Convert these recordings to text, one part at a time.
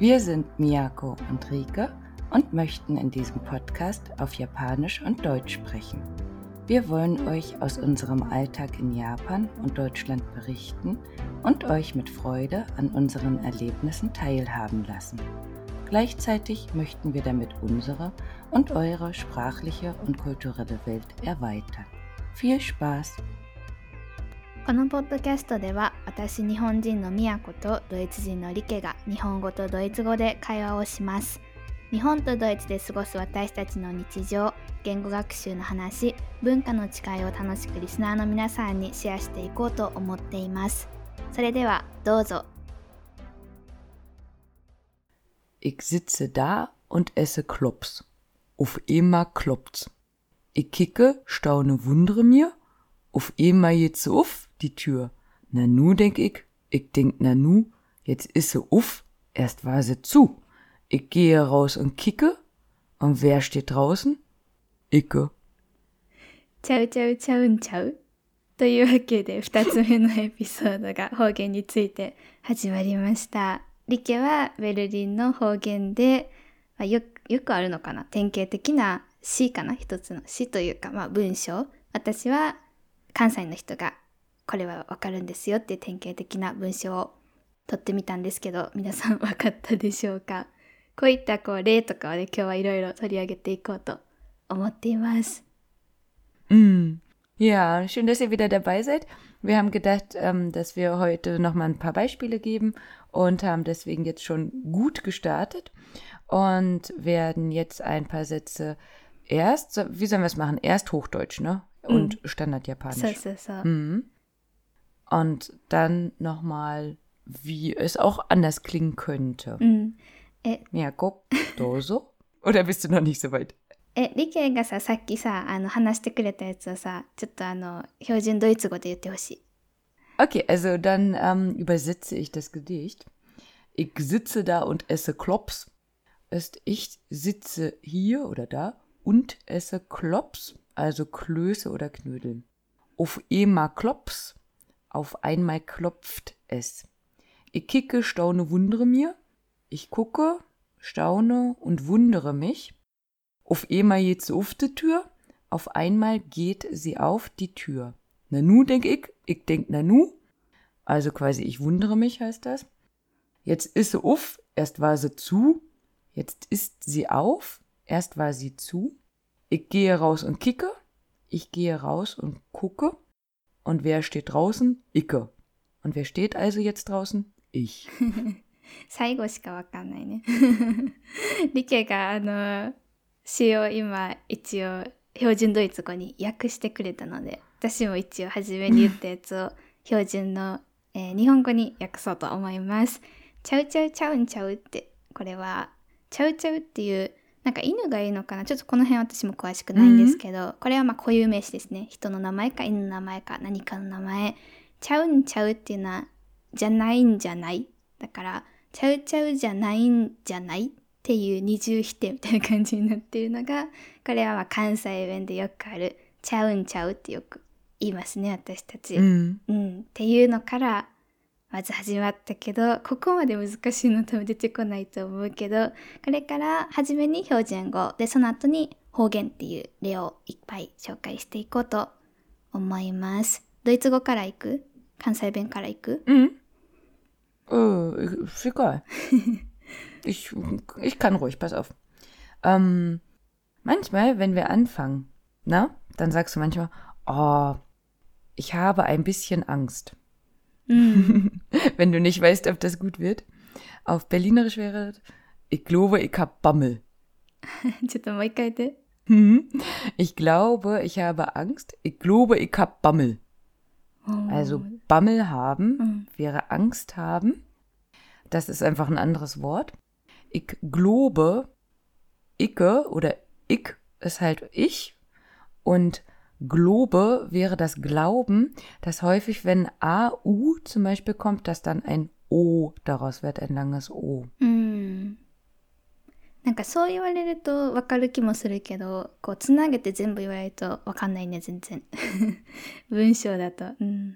Wir sind Miyako und Rike und möchten in diesem Podcast auf Japanisch und Deutsch sprechen. Wir wollen euch aus unserem Alltag in Japan und Deutschland berichten und euch mit Freude an unseren Erlebnissen teilhaben lassen. Gleichzeitig möchten wir damit unsere und eure sprachliche und kulturelle Welt erweitern. Viel Spaß! このポッドキャストでは私日本人のみやことドイツ人のリケが日本語とドイツ語で会話をします日本とドイツで過ごす私たちの日常言語学習の話文化の違いを楽しくリスナーの皆さんにシェアしていこうと思っていますそれではどうぞ Ich sitze da und esse Klops. Auf einmal kloppt's. Ich kicke, staune, wundere mir. Auf einmal geht's auf die Tür. Na nu, denk ich. Ich denk, na nu, jetzt ist sie uff. Erst war sie zu. Ich gehe raus und kicke. Und wer steht draußen? Icke. ちゃうちゃうちゃうんちゃうというわけで2つ目のエピソードが方言について始まりました。リケはベルリンの方言で、まあよよくあるのかな典型的な詩かな一つの詩というか、まあ、文章私は関西の人がこれはわかるんですよっていう典型的な文章を取ってみたんですけど皆さんわかったでしょうかこういったこう例とかをね今日はいろいろ取り上げていこうと思っています。 Mm. Ja, schön, dass ihr wieder dabei seid. Wir haben gedacht, ähm, dass wir heute noch mal ein paar Beispiele geben und haben deswegen jetzt schon gut gestartet und werden jetzt ein paar Sätze erst, so- wie sollen wir es machen? Erst Hochdeutsch, ne? Und そう Standardjapanisch. そうそう。 Mhm. Und dann noch mal, wie es auch anders klingen könnte. うん。え、 Ja, guck, doso. Oder bist du noch nicht so weit? え、リケがさ、さっきさ、あの、話してくれたやつをさ、ちょっとあの、標準ドイツ語で言ってほしい。 Okay, also dann ähm, übersetze ich das Gedicht. Ich sitze da und esse Klops. Ist ich sitze hier oder da und esse Klops, also Klöße oder Knödel. Auf einmal klops, auf einmal klopft es. Ich kicke, staune, wundere mir. Ich gucke, staune und wundere mich. Auf einmal geht sie auf die Tür, auf einmal geht sie auf die Tür. Nanu, denk ich, ich denk Nanu. Also quasi, ich wundere mich, heißt das. Jetzt ist sie auf, erst war sie zu, jetzt ist sie auf, erst war sie zu. Ich gehe raus und kicke, ich gehe raus und gucke. Und wer steht draußen? Icke. Und wer steht also jetzt draußen? Ich. 最後しかわかんないね。リケがあの、詩を今、一応、標準ドイツ語に訳してくれたので、私も一応初めに言ったやつを 標準の、えー日本語に訳そうと思います。ちゃうちゃうちゃうんちゃうって、これは、ちゃうちゃうっていう、なんか犬がいいのかなちょっとこの辺私も詳しくないんですけど、これはまあ固有名詞ですね。人の名前か犬の名前か何かの名前。ちゃうんちゃうっていうのは、じゃないんじゃないだから、ちゃうちゃうじゃないんじゃないっていう二重否定みたいな感じになっているのが、これはまあ関西弁でよくある、ちゃうんちゃうってよく言いますね、私たち。Mm. うん、っていうのからまず始まったけどここまで難しいの多分出てこないと思うけどこれから初めに標準語でその後に方言っていう例をいっぱい紹介していこうと思いますドイツ語から行く関西弁から行く Mhm. Äh, ist egal. ich, ich kann ruhig, pass auf. Ähm, manchmal, wenn wir anfangen, na, dann sagst du manchmal, oh, ich habe ein bisschen Angst. Wenn du nicht weißt, ob das gut wird. Auf Berlinerisch wäre das, ich glaube, ich habe Bammel. Mhm. ich glaube, ich habe Angst. Ich glaube, ich habe Bammel. Also Bammel haben wäre Angst haben. Das ist einfach ein anderes Wort. Ich glaube, Icke oder Ich ist halt ich. Und Globe wäre das Glauben, dass häufig, wenn A-U zum Beispiel kommt, dass dann ein O daraus wird, ein langes O. うんなんかそう言われるとわかる気もするけどこうつなげて全部言われるとわかんないね全然文章だとうん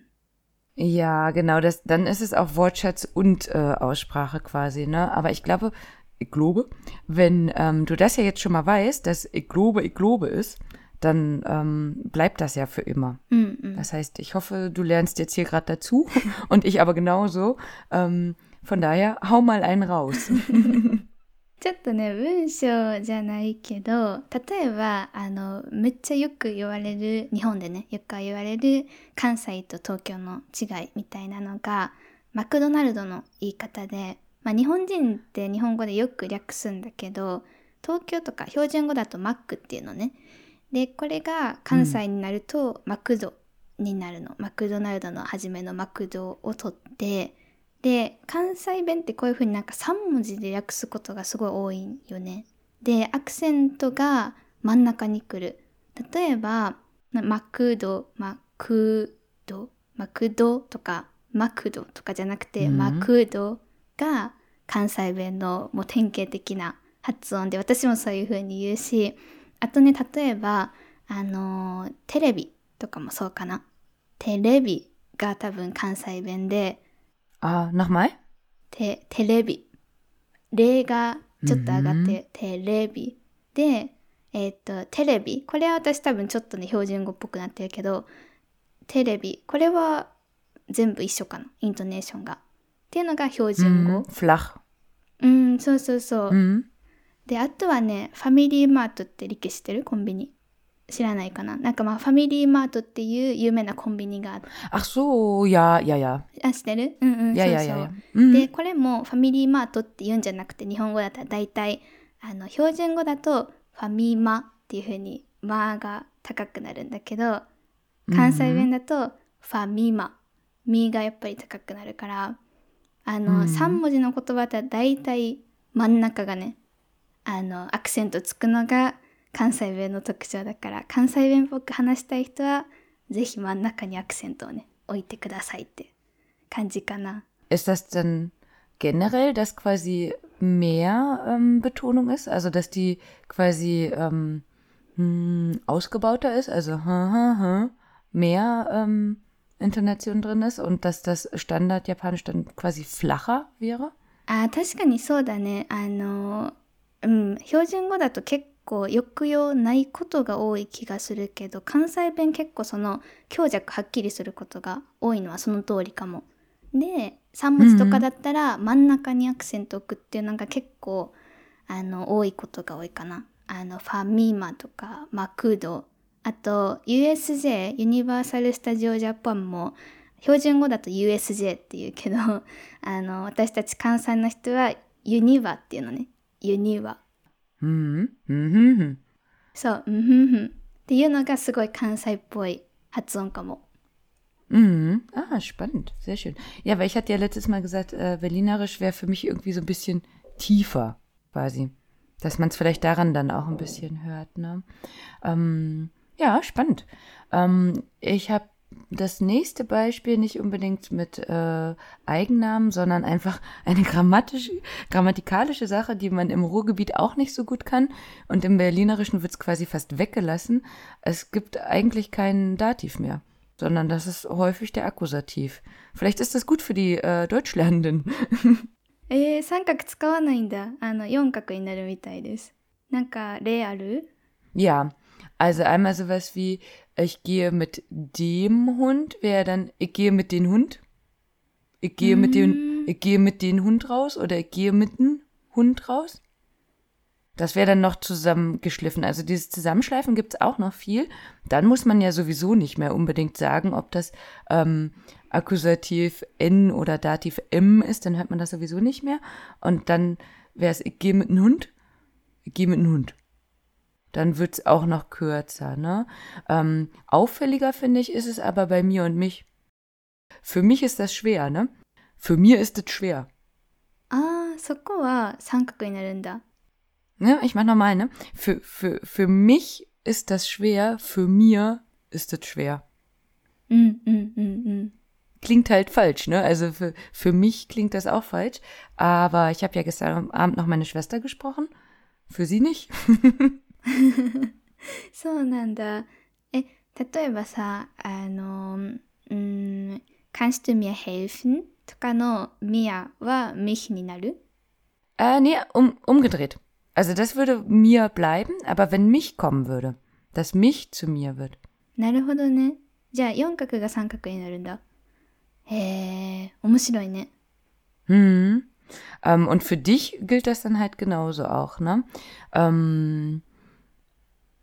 Ja, genau, das, dann ist es auch Wortschatz und äh, Aussprache quasi, ne? Aber ich glaube, ich glaube, wenn ähm, du das ja jetzt schon mal weißt, dass ich glaube, ich glaube ist, dann ähm, bleibt das ja für immer. Mm, Das heißt, ich hoffe, du lernst jetzt hier gerade dazu und ich aber genauso. Ähm, von daher, hau mal einen raus. ちょっとね文章じゃないけど例えばあのめっちゃよく言われる日本でねよく言われる関西と東京の違いみたいなのがマクドナルドの言い方で、まあ、日本人って日本語でよく略すんだけど東京とか標準語だとマックっていうのねでこれが関西になるとマクドになるの、マクドナルドの初めのマクドを取ってで関西弁ってこういう風になんか3文字で訳すことがすごい多いんよね。でアクセントが真ん中に来る。例えばなマクドマクドマクドとかマクドとかじゃなくて、うんマクドが関西弁のもう典型的な発音で私もそういう風に言うしあとね例えばあのーテレビとかもそうかな。テレビが多分関西弁で ah, nochmal? テテレビ。例がちょっと上がって、テレビ。で、えーっと、テレビ。これは私多分ちょっとね、標準語っぽくなってるけど、テレビ。これは全部一緒かな。イントネーションが。っていうのが標準 Mhm. 語。Flach. うん、そうそうそう。Mhm. で、あとはね、ファミリーマートって理解してる？コンビニ。知らないかな？なんかまあ、ファミリーマートっていう有名なコンビニがあって。Ach so, ja, ja, ja. あ、知ってる？うんうん、Ja, そう ja, そう。ja, ja. Mhm. でこれもファミリーマートって言うんじゃなくて日本語だったら大体あの標準語だとファミマっていう風に「マ」が高くなるんだけど関西弁だとファミマ「ミ」がやっぱり高くなるからあの、うん3文字の言葉だったら大体真ん中がねあのアクセントつくのが関西弁の特徴だから関西弁っぽく話したい人はぜひ真ん中にアクセントをね置いてくださいって感じかな。 Ist das dann generell, dass quasi mehr ähm, Betonung ist? Also, dass die quasi ähm, hm, ausgebauter ist? Also, ha, ha, ha, mehr ähm, Intonation drin ist und dass das Standard-Japanisch dann quasi flacher wäre? あー確かにそうだね。あの、 うん、標準語だと結構抑揚ないことが多い気がするけど、関西弁結構その強弱はっきりすることが多いのはその通りかも。で、3文字とかだったら真ん中にアクセント置くっていうのが結構あの多いことが多いかな。あの、ファミマとかマクド、あと USJ、ユニバーサル・スタジオ・ジャパンも標準語だと USJ っていうけど、あの、私たち関西の人はユニバっていうのね。ユニバ。 Hm, hm, hm, hm. そう、うんふんふん。っていうのがすごい関西っぽい発音かも。 Mhm. Ah, spannend. Sehr schön. Ja, weil ich hatte ja letztes Mal gesagt, äh, Berlinerisch wäre für mich irgendwie so ein bisschen tiefer, quasi. Dass man es vielleicht daran dann auch ein bisschen hört, ne? Ähm, ja, spannend. Ähm, ich habe das nächste Beispiel nicht unbedingt mit äh, Eigennamen, sondern einfach eine grammatisch, grammatikalische Sache, die man im Ruhrgebiet auch nicht so gut kann. Und im Berlinerischen wird es quasi fast weggelassen. Es gibt eigentlich keinen Dativ mehr sondern das ist häufig der Akkusativ. Vielleicht ist das gut für die äh, Deutschlernenden. えー、三角使わないんだ。あの、四角になるみたいです。なんか、例ある ja, also einmal sowas wie, ich gehe mit dem Hund, wäre dann, ich gehe mit dem Hund. Ich gehe mit dem, ich gehe mit dem Hund raus oder ich gehe mit dem Hund raus. Das wäre dann noch zusammengeschliffen. Also dieses Zusammenschleifen gibt es auch noch viel. Dann muss man ja sowieso nicht mehr unbedingt sagen, ob das ähm, Akkusativ N oder Dativ M ist. Dann hört man das sowieso nicht mehr. Und dann wäre es, ich gehe mit einem Hund, ich gehe mit einem Hund dann wird es auch noch kürzer. Ne? Ähm, auffälliger finde ich ist es aber bei mir und mich. Für mich ist das schwer, ne? Für mir ist es schwer. Ah, so Ne, ich mach nochmal, ne? Für, für, für mich ist das schwer, für mir ist das schwer. Mm, mm, mm, klingt halt falsch, ne? Also für, für mich klingt das auch falsch. Aber ich habe ja gestern Abend noch meine Schwester gesprochen. Für sie nicht. そうなんだ。え、例えばさ、あの、うーん、 kannst du mir helfen? とかの mir は mich になる Äh, nee, um, umgedreht. Also das würde mir bleiben, aber wenn mich kommen würde, dass mich zu mir wird. なるほどね。じゃあ四角が三角になるんだ。へえ、面白いね。 Hm. Ähm, und für dich gilt das dann halt genauso auch, ne? Ähm,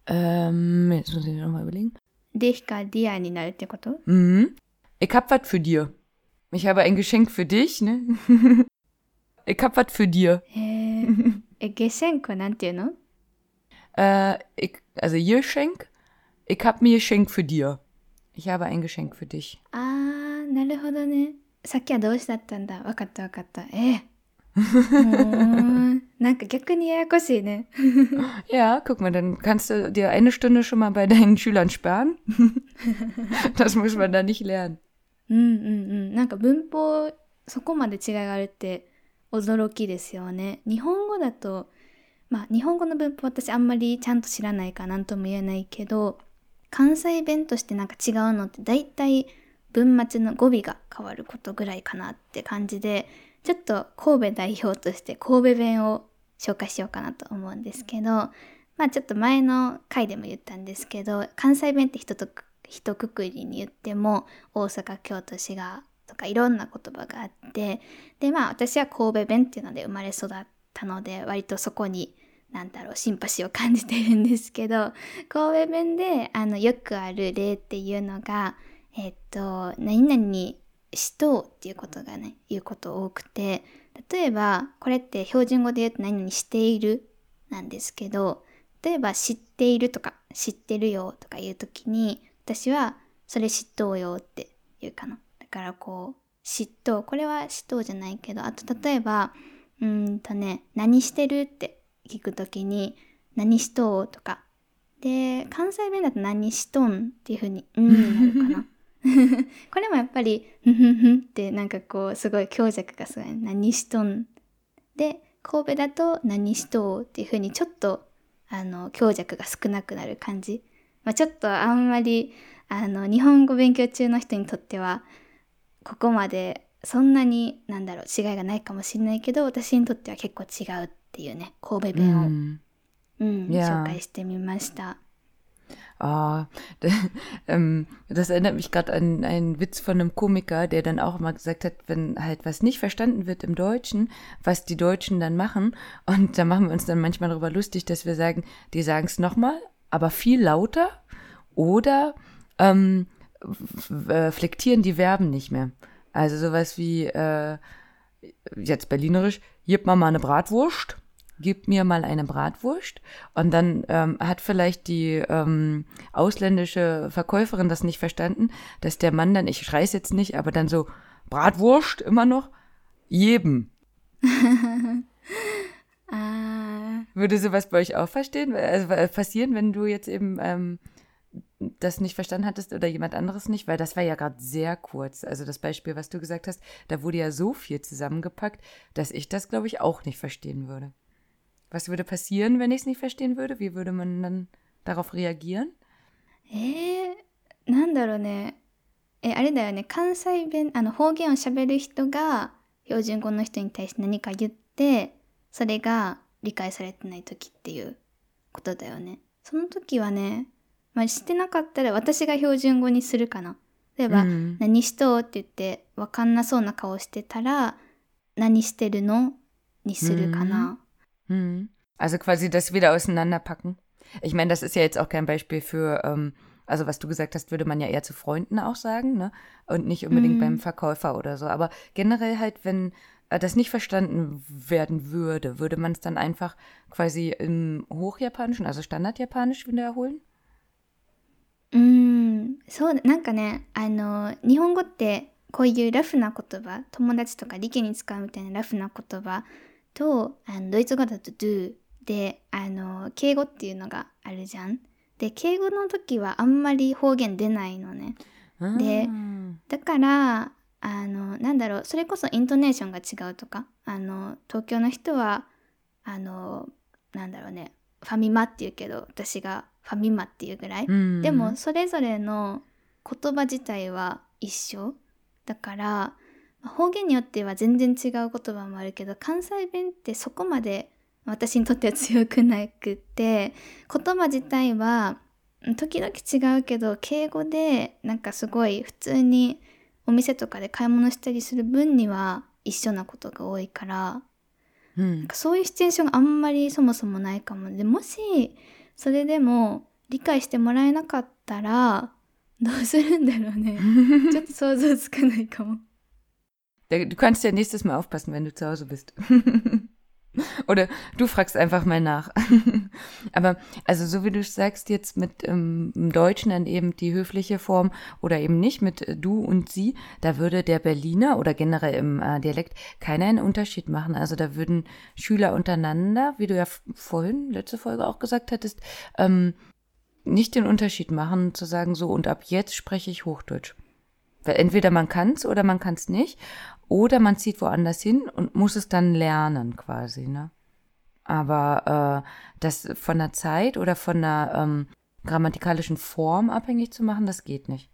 ähm, jetzt muss ich nochmal überlegen. dich が dir になるってこと Mhm. Ich hab was für dir. Ich habe ein Geschenk für dich, ne? ich hab was für dir. へえ。え、ゲシェンクなんていうの Äh, ich, also ihr Geschenk. Ich hab mir Geschenk für dir. Ich habe ein Geschenk für dich. あー、なるほどね。さっきは動詞だったんだ。わかったわかった。ええ。うー んなんか逆にややこしいね。Ja, guck mal, dann kannst du dir eine Stunde schon mal bei deinen Schülern sparen. das muss man da nicht lernen. うんうんうん。なんか文法、そこまで違いがあるって驚きですよね。日本語だと、まあ日本語の文法私あんまりちゃんと知らないからなんとも言えないけど、関西弁としてなんか違うのって大体文末の語尾が変わることぐらいかなって感じで、ちょっと神戸代表として神戸弁を紹介しようかなと思うんですけど、まあちょっと前の回でも言ったんですけど、関西弁って人と一括りに言っても大阪、京都、滋賀とかいろんな言葉があって、でまあ私は神戸弁っていうので生まれ育ったので、割とそこになんだろう、シンパシーを感じてるんですけど、神戸弁であのよくある例っていうのが、えっと、何々にしとうっていうことがね、言うこと多くて、例えば、これって標準語で言うと何々しているなんですけど、例えば知っているとか知ってるよとか言うときに、私はそれ知っとうよって言うかな。だからこう、知っとう。これは知っとうじゃないけど、あと例えば、うんとね、何してるって聞くときに、何しとうとか。で、関西弁だと何しとんっていうふうに、うんになるかな。これもやっぱり、ふんふんふんってなんかこう、すごい強弱がすごい、何しとん？で、神戸だと何しとうっていうふうにちょっと、あの、強弱が少なくなる感じ。まあ、ちょっとあんまり、あの、日本語勉強中の人にとっては、ここまでそんなに、なんだろう、違いがないかもしれないけど、私にとっては結構違うっていうね、神戸弁を、Hm. うん.紹介してみました。Ah, d- ähm, das erinnert mich gerade an einen Witz von einem Komiker, der dann auch mal gesagt hat, wenn halt was nicht verstanden wird im Deutschen, was die Deutschen dann machen. Und da machen wir uns dann manchmal darüber lustig, dass wir sagen, die sagen es nochmal, aber viel lauter oder ähm, äh, flektieren die Verben nicht mehr. Also sowas wie, äh, jetzt berlinerisch, gib mir mal eine Bratwurst, gib mir mal eine Bratwurst. Und dann ähm, hat vielleicht die ähm, ausländische Verkäuferin das nicht verstanden, dass der Mann dann, ich schrei's jetzt nicht, aber dann so, Bratwurst immer noch, jedem. あ Würde sowas bei euch auch verstehen, also, äh, passieren, wenn du jetzt eben ähm, das nicht verstanden hattest oder jemand anderes nicht? Weil das war ja gerade sehr kurz. Also das Beispiel, was du gesagt hast, da wurde ja so viel zusammengepackt, dass ich das, glaube ich, auch nicht verstehen würde. Was würde passieren, wenn ich es nicht verstehen würde? Wie würde man dann darauf reagieren? ーえー、なんだろうね。え、あれだよね。関西弁、あの、方言を喋る人が、標準語の人に対して何か言って、それが理解されてない時っていうことだよね。その時はね、まあ、してなかったら私が標準語にするかな。例えば、うん何しとうって言って、わかんなそうな顔してたら、何してるの？にするかな。Hm. Also quasi das wieder auseinanderpacken. Ich meine, das ist ja jetzt auch kein Beispiel für, ähm, also was du gesagt hast, würde man ja eher zu Freunden auch sagen, ne? Und nicht unbedingt Mhm. beim Verkäufer oder so. Aber generell halt, wenn äh, das nicht verstanden werden würde, würde man es dann einfach quasi im Hochjapanischen, also Standardjapanisch wiederholen? うーん、そうだ、なんかね、あの、日本語ってこういうラフな言葉、友達とか理系に使うみたいなラフな言葉 と、あのドイツ語だと do で、あの、敬語っていうのがあるじゃん。で、敬語の時はあんまり方言出ないのね。Ah. だから、あの、なんだろう、それこそイントネーションが違うとか、あの、東京の人は、あの、なんだろうね、ファミマって言うけど、私がファミマっていうぐらい。Hm. でもそれぞれの言葉自体は一緒だから方言によっては全然違う言葉もあるけど関西弁ってそこまで私にとっては強くなくって言葉自体は時々違うけど敬語でなんかすごい普通にお店とかで買い物したりする分には一緒なことが多いから、うん。なんかそういうシチュエーションがあんまりそもそもないかも。でもしそれでも理解してもらえなかったらどうするんだろうね。ちょっと想像つかないかも Du kannst ja nächstes Mal aufpassen, wenn du zu Hause bist. Oder du fragst einfach mal nach. Aber also so wie du sagst jetzt mit ähm, im Deutschen dann eben die höfliche Form oder eben nicht mit äh, du und sie, da würde der Berliner oder generell im äh, Dialekt keiner einen Unterschied machen. Also da würden Schüler untereinander, wie du ja vorhin letzte Folge auch gesagt hattest, ähm, nicht den Unterschied machen, zu sagen so und ab jetzt spreche ich Hochdeutsch. Weil entweder man kann's oder man kann's nicht. Oder man zieht woanders hin und muss es dann lernen quasi, ne? Aber äh, das von der Zeit oder von der ähm, grammatikalischen Form abhängig zu machen, das geht nicht.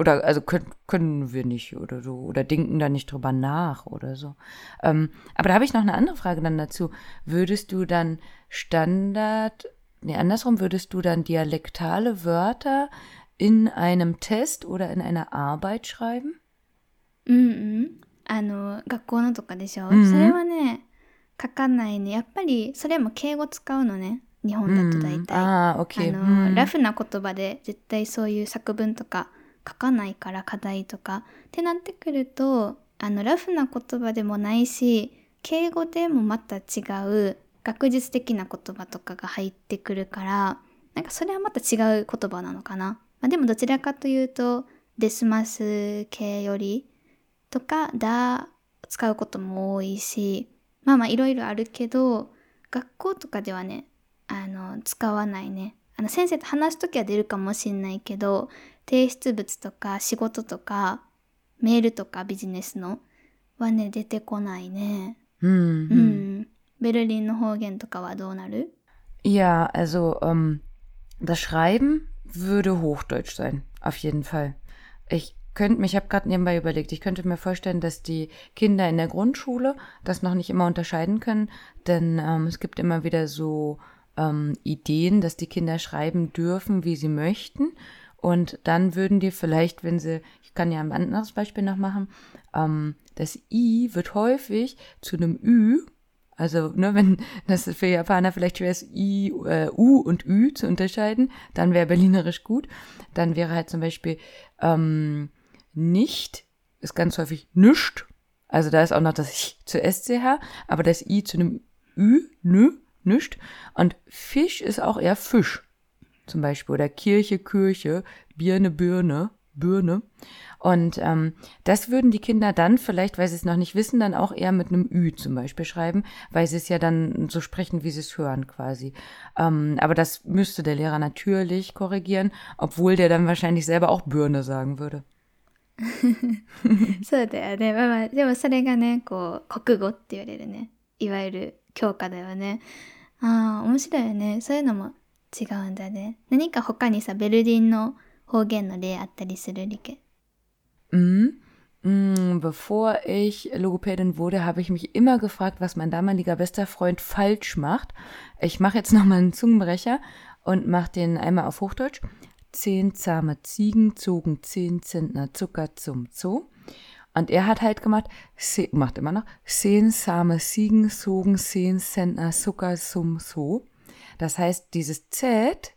Oder also können, können wir nicht oder so. Oder denken da nicht drüber nach oder so. Ähm, aber da habe ich noch eine andere Frage dann dazu. Würdest du dann Standard, nee, andersrum, würdest du dann dialektale Wörter in einem Test oder in einer Arbeit schreiben? うんうんあの学校のとかでしょ、うん。うんそれはね書かないね。やっぱりそれも敬語使うのね。日本だと大体、Ah, okay. あの、Hm. ラフな言葉で絶対そういう作文とか書かないから課題とか。ってなってくるとあのラフな言葉でもないし敬語でもまた違う学術的な言葉とかが入ってくるからなんかそれはまた違う言葉なのかな、まあ、でもどちらかというとデスマス系よりとかだ使うことも多いしまあまあいろいろあるけど学校とかではねあの使わないね。あの先生と話す時は出るかもしれないけど提出物とか仕事とかメールとかビジネスのはね出てこないね。Hm, う hm. ん、ベルリンの方言とかはどうなる？Ja, also ähm, das Schreiben würde Hochdeutsch sein, auf jeden Fall. Ich könnte, ich habe gerade nebenbei überlegt, ich könnte mir vorstellen, dass die Kinder in der Grundschule das noch nicht immer unterscheiden können, denn ähm, es gibt immer wieder so ähm, Ideen, dass die Kinder schreiben dürfen, wie sie möchten. Und dann würden die vielleicht, wenn sie, ich kann ja ein anderes Beispiel noch machen, ähm, das I wird häufig zu einem Ü also, ne, wenn das für Japaner vielleicht schwer ist, I, äh, U und Ü zu unterscheiden, dann wäre Berlinerisch gut. Dann wäre halt zum Beispiel ähm, nicht, ist ganz häufig nischt. Also da ist auch noch das Ch zu SCH, aber das I zu einem Ü, nö, nischt. Und Fisch ist auch eher Fisch. Zum Beispiel. Oder Kirche, Kirche, Birne, Birne, Birne. Und ähm, das würden die Kinder dann vielleicht, weil sie es noch nicht wissen, dann auch eher mit einem Ü zum Beispiel schreiben, weil sie es ja dann so sprechen, wie sie es hören quasi. Ähm, aber das müsste der Lehrer natürlich korrigieren, obwohl der dann wahrscheinlich selber auch Birne sagen würde. そうだよね。まあまあ、でもそれがね、こう、国語って言われるね。いわゆる教科だよね。ああ、面白いよね。そういうのも違うんだね。何か他にさ、ベルリンの 方言の例あったりするリケ。 Mhm. Mm, Bevor ich Logopädin wurde, habe ich mich immer gefragt, was mein damaliger bester Freund falsch macht. Ich mache jetzt nochmal einen Zungenbrecher und mache den einmal auf Hochdeutsch. Zehn zahme Ziegen zogen zehn Zentner Zucker zum Zoo. Und er hat halt gemacht, se- macht immer noch, zehn zahme Ziegen zogen zehn Zentner Zucker zum Zoo. Das heißt, dieses Z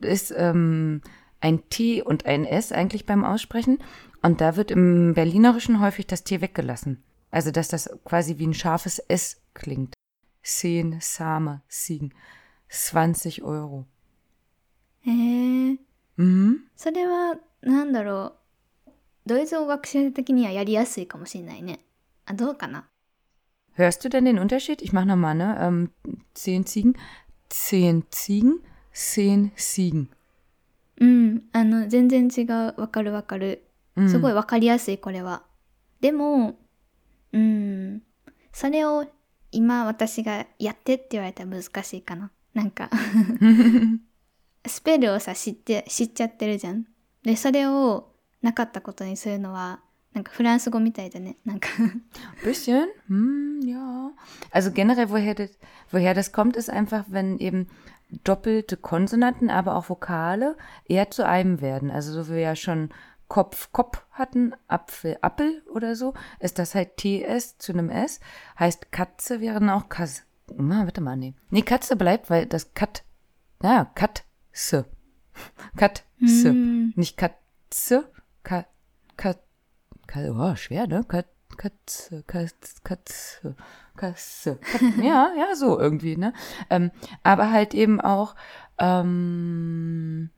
ist ähm, ein T und ein S eigentlich beim Aussprechen. Und da wird im Berlinerischen häufig das T weggelassen. Also, dass das quasi wie ein scharfes S klingt. Zehn Same Ziegen. 20 Euro. へえ。 Mhm. それは、なんだろう。ドイツ語学習的にはやりやすいかもしれないね。あ、どうかな Hörst du denn den Unterschied? Ich mach nochmal, ne? Ähm, zehn Ziegen. Zehn Ziegen. Zehn Ziegen. うん。あの、全然違う。わかるわかる。Mhm. すごいわかりやすい、これは。でも、うん。それを今私がやってって言われたら難しいかな。なんか、スペルをさ、知って、知っちゃってるじゃん。で、それをなかったことにするのはなんかフランス語みたいだね。なんか Bisschen, hm, ja. Also generell, woher das, woher das kommt, ist einfach, wenn eben doppelte Konsonanten, aber auch Vokale eher zu einem werden. Also so wie wir ja schon Kopf, Kopf hatten, Apfel, Appel oder so, ist das halt TS zu einem S. Heißt Katze wäre dann auch Kass. Na, warte mal, nee. Nee, Katze bleibt, weil das Kat, ja, Katze. Katze. Hm. Nicht Katze, Kat, Kat, Kat, oh, schwer, ne? Kat, Katze, Katze, Katze, Katze. Kat, ja, ja, so irgendwie, ne? Ähm, aber halt eben auch, ähm,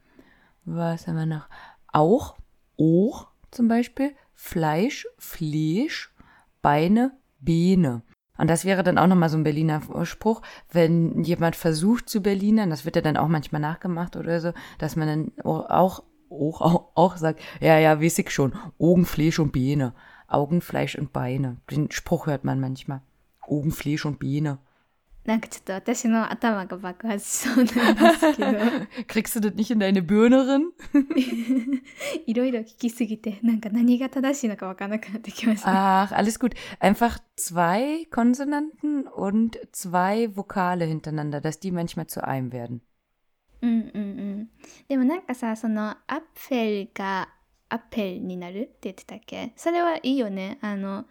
was haben wir noch? Auch, auch zum Beispiel, Fleisch, Fleisch, Beine, Beine. Und das wäre dann auch nochmal so ein Berliner Spruch, wenn jemand versucht zu Berlinern, das wird ja dann auch manchmal nachgemacht oder so, dass man dann auch, auch, auch, auch sagt, ja, ja, weiß ich schon, Augen, Fleisch und Beine. Augen, Fleisch und Beine. Den Spruch hört man manchmal. Augen, Fleisch und Beine. なんかちょっと私の頭が爆発しそうなんですけど Kriegst du das nicht in deine Birnerin? いろいろ聞きすぎてなんか何が正しいのか分からなくなってきましたね。 Ach, alles gut. Einfach zwei Konsonanten und zwei Vokale hintereinander, dass die manchmal zu einem werden. うんうんうん。でもなんかさそのアッフェルがアッペルになるって言ってたっけそれはいいよね。あの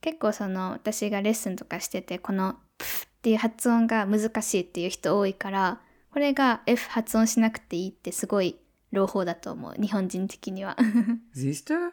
結構その私がレッスンとかしててこのプフっていう発音が難しいっていう人多いからこれが F 発音しなくていいってすごい朗報だと思う日本人的には。Siehst du?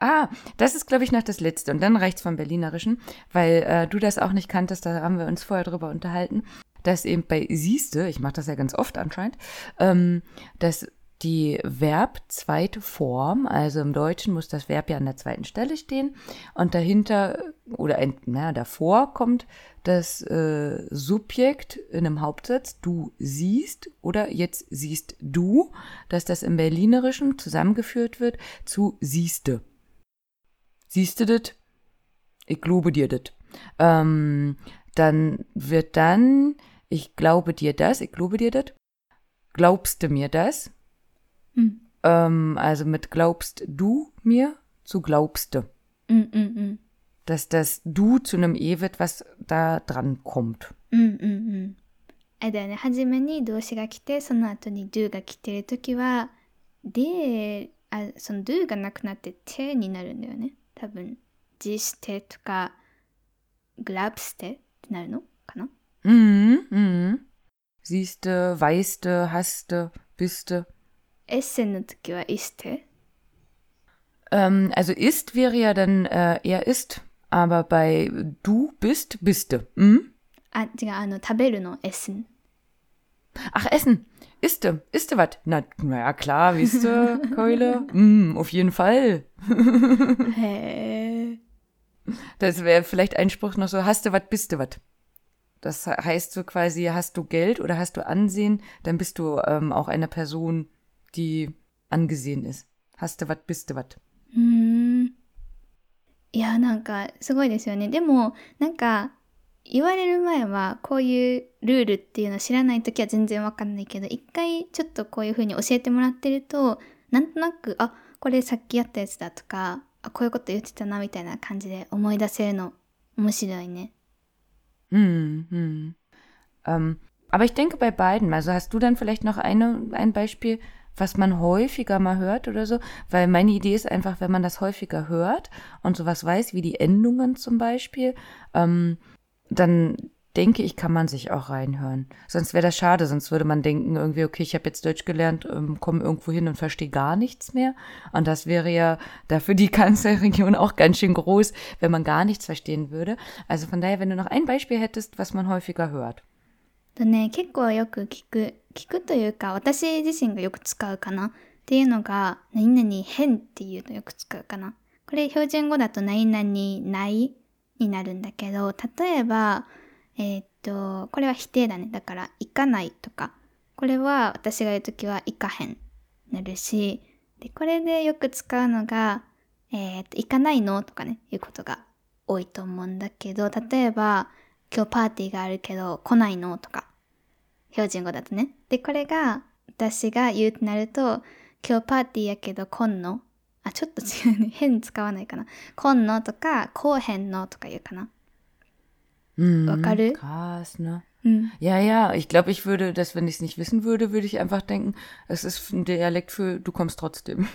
Ah, das ist, glaube ich, noch das Letzte. Und dann reicht's vom Berlinerischen, weil äh, du das auch nicht kanntest, da haben wir uns vorher drüber unterhalten, dass eben bei siehste, ich mache das ja ganz oft anscheinend, ähm, dass die Verb zweite Form, also im Deutschen muss das Verb ja an der zweiten Stelle stehen und dahinter oder ein, na, davor kommt das äh, Subjekt in einem Hauptsatz, du siehst oder jetzt siehst du, dass das im Berlinerischen zusammengeführt wird zu siehste. Siehste das? Ich glaube dir das. Ähm, dann wird dann, ich glaube dir das, ich glaube dir das. Glaubst du mir das? うん、 Ähm, also mit glaubst du mir zu glaubste. うんうんうん。 Dass das du zu einem E wird, was da dran kommt. うんうんうん。あれだよね、初めに動詞が来て、その後に do が来てるときは、で、あ、その do がなくなって te になるんだよね。多分、じしてとか、glaubste ってなるのかな Mhm, mhm. Siehste, weiste, haste, biste. Essen wa iste? Ähm, also ist wäre ja dann äh, er ist, aber bei du bist, biste. Mhm? Ah, diga, ano, taberu no essen. Ach, Essen. Iste, iste wat? Na, na ja, klar, wisst ihr, Keule? Mm, auf jeden Fall. Hä? Das wäre vielleicht ein Spruch noch so, hast du was, bist du was? Das heißt so quasi, hast du Geld oder hast du Ansehen, dann bist du ähm, auch eine Person, die angesehen ist. Hast du was, bist du was? うん。いや、なんか、すごいですよね。でも、なんか、言われる前は、こういうルールっていうのを知らないときは全然わかんないけど、一回ちょっとこういう風に教えてもらってると、なんとなく、あ、これさっきやったやつだとか、あ、こういうこと言ってたな、みたいな感じで思い出せるの、面白いね。Hm, hm. Ähm, aber ich denke bei beiden, also hast du dann vielleicht noch eine, ein Beispiel, was man häufiger mal hört oder so? Weil meine Idee ist einfach, wenn man das häufiger hört und sowas weiß, wie die Endungen zum Beispiel, ähm, dann denke ich, kann man sich auch reinhören. Sonst wäre das schade, sonst würde man denken, irgendwie, okay, ich habe jetzt Deutsch gelernt, ähm, komme irgendwo hin und verstehe gar nichts mehr. Und das wäre ja dafür die Kanzlerregion auch ganz schön groß, wenn man gar nichts verstehen würde. Also von daher, wenn du noch ein Beispiel hättest, was man häufiger hört. とね、結構よく聞く、聞くというか、私自身がよく使うかなっていうのが、何々変っていうのよく使うかな。これ標準語だと何々ないになるんだけど、例えば、 えーっと、これは否定だね。だから、行かないとか。これは私が言うときは行かへんなるし、で、これでよく使うのが、えーっと、行かないのとかね、いうことが多いと思うんだけど、例えば、今日パーティーがあるけど来ないのとか、標準語だとね。で、これが私が言うとなると、今日パーティーやけど来んの？あ、ちょっと違うね。変使わないかな。今のとか、後編のとか言うかな。Mhm, Wakaru? Krass, ne? うん。Ja, ja, ich glaube, ich würde das, wenn ich es nicht wissen würde, würde ich einfach denken, es ist ein Dialekt für du kommst trotzdem.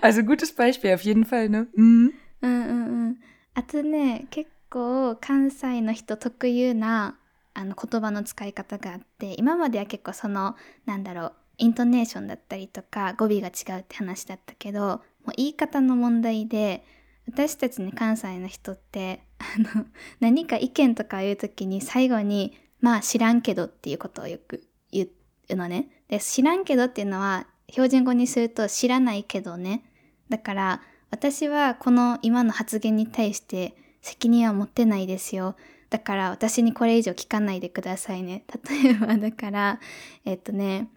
also gutes Beispiel auf jeden Fall, ne? Mhm. うんうんうん。あとね、結構関西の人特有なあの言葉の使い方があって、今までは結構その、なんだろう、イントネーションだったりとか語尾が違うって話だったけど、もう言い方の問題で、私たちね、関西の人って、あの、何か意見とか言うときに最後に、まあ知らんけどっていうことをよく言うのね。で、知らんけどっていうのは、標準語にすると知らないけどね。だから、私はこの今の発言に対して責任は持ってないですよ。だから私にこれ以上聞かないでくださいね。例えばだから、えっとね、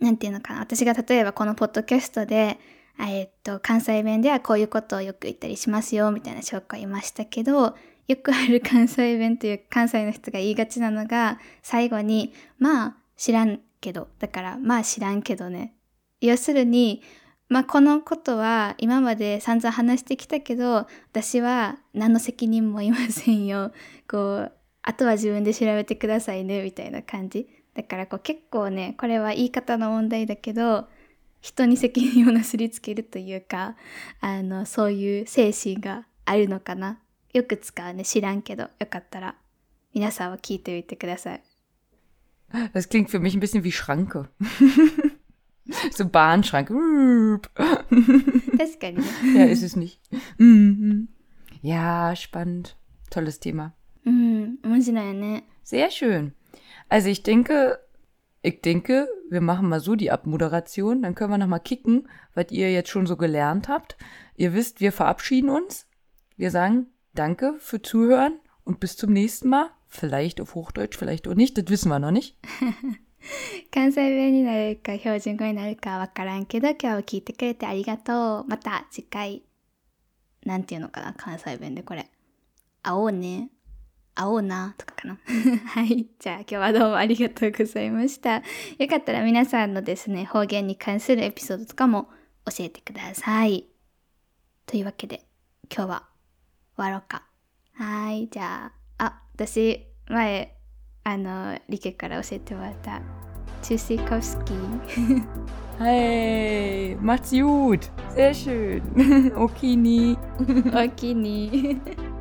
なんていうのかな。私が例えばこのポッドキャストで、えっと、関西弁ではこういうことをよく言ったりしますよ、みたいな紹介いましたけど、よくある関西弁という関西の人が言いがちなのが、最後に、まあ知らんけど、だからまあ知らんけどね。要するに、まあこのことは今まで散々話してきたけど、私は何の責任もいませんよ。こう、あとは自分で調べてくださいね、みたいな感じ。だからこう結構ね、これは言い方の問題だけど、人に責任をなすりつけるというか、あの、そういう精神があるのかな。よく使うね、知らんけど、よかったら皆さんは聞いてみてください。 Das klingt für mich ein bisschen wie Schranke. so Bahnschranke. 確かにね。 ja, ist es nicht. Mhm. Ja, spannend. Tolles Thema. うん、面白いよね。 Sehr schön. Also ich denke, ich denke, wir machen mal so die Abmoderation. Dann können wir noch mal kicken, was ihr jetzt schon so gelernt habt. Ihr wisst, wir verabschieden uns. Wir sagen Danke für Zuhören und bis zum nächsten Mal. Vielleicht auf Hochdeutsch, vielleicht auch nicht. Das wissen wir noch nicht. 関西弁になるか標準語になるかわからんけど、今日は聞いてくれてありがとう。また次回、なんていうのかな、関西弁でこれ。会おうね。 会おうな、とかかな。はい。じゃあ今日はどうもありがとうございました。よかったら皆さんのですね、方言に関するエピソードとかも教えてください。というわけで、今日は終わろうか。はい。じゃあ、あ、私、前、あの、リケから教えてもらった、チューシーコフスキー。Hey, macht's gut. Sehr schön. Okini. おおきに。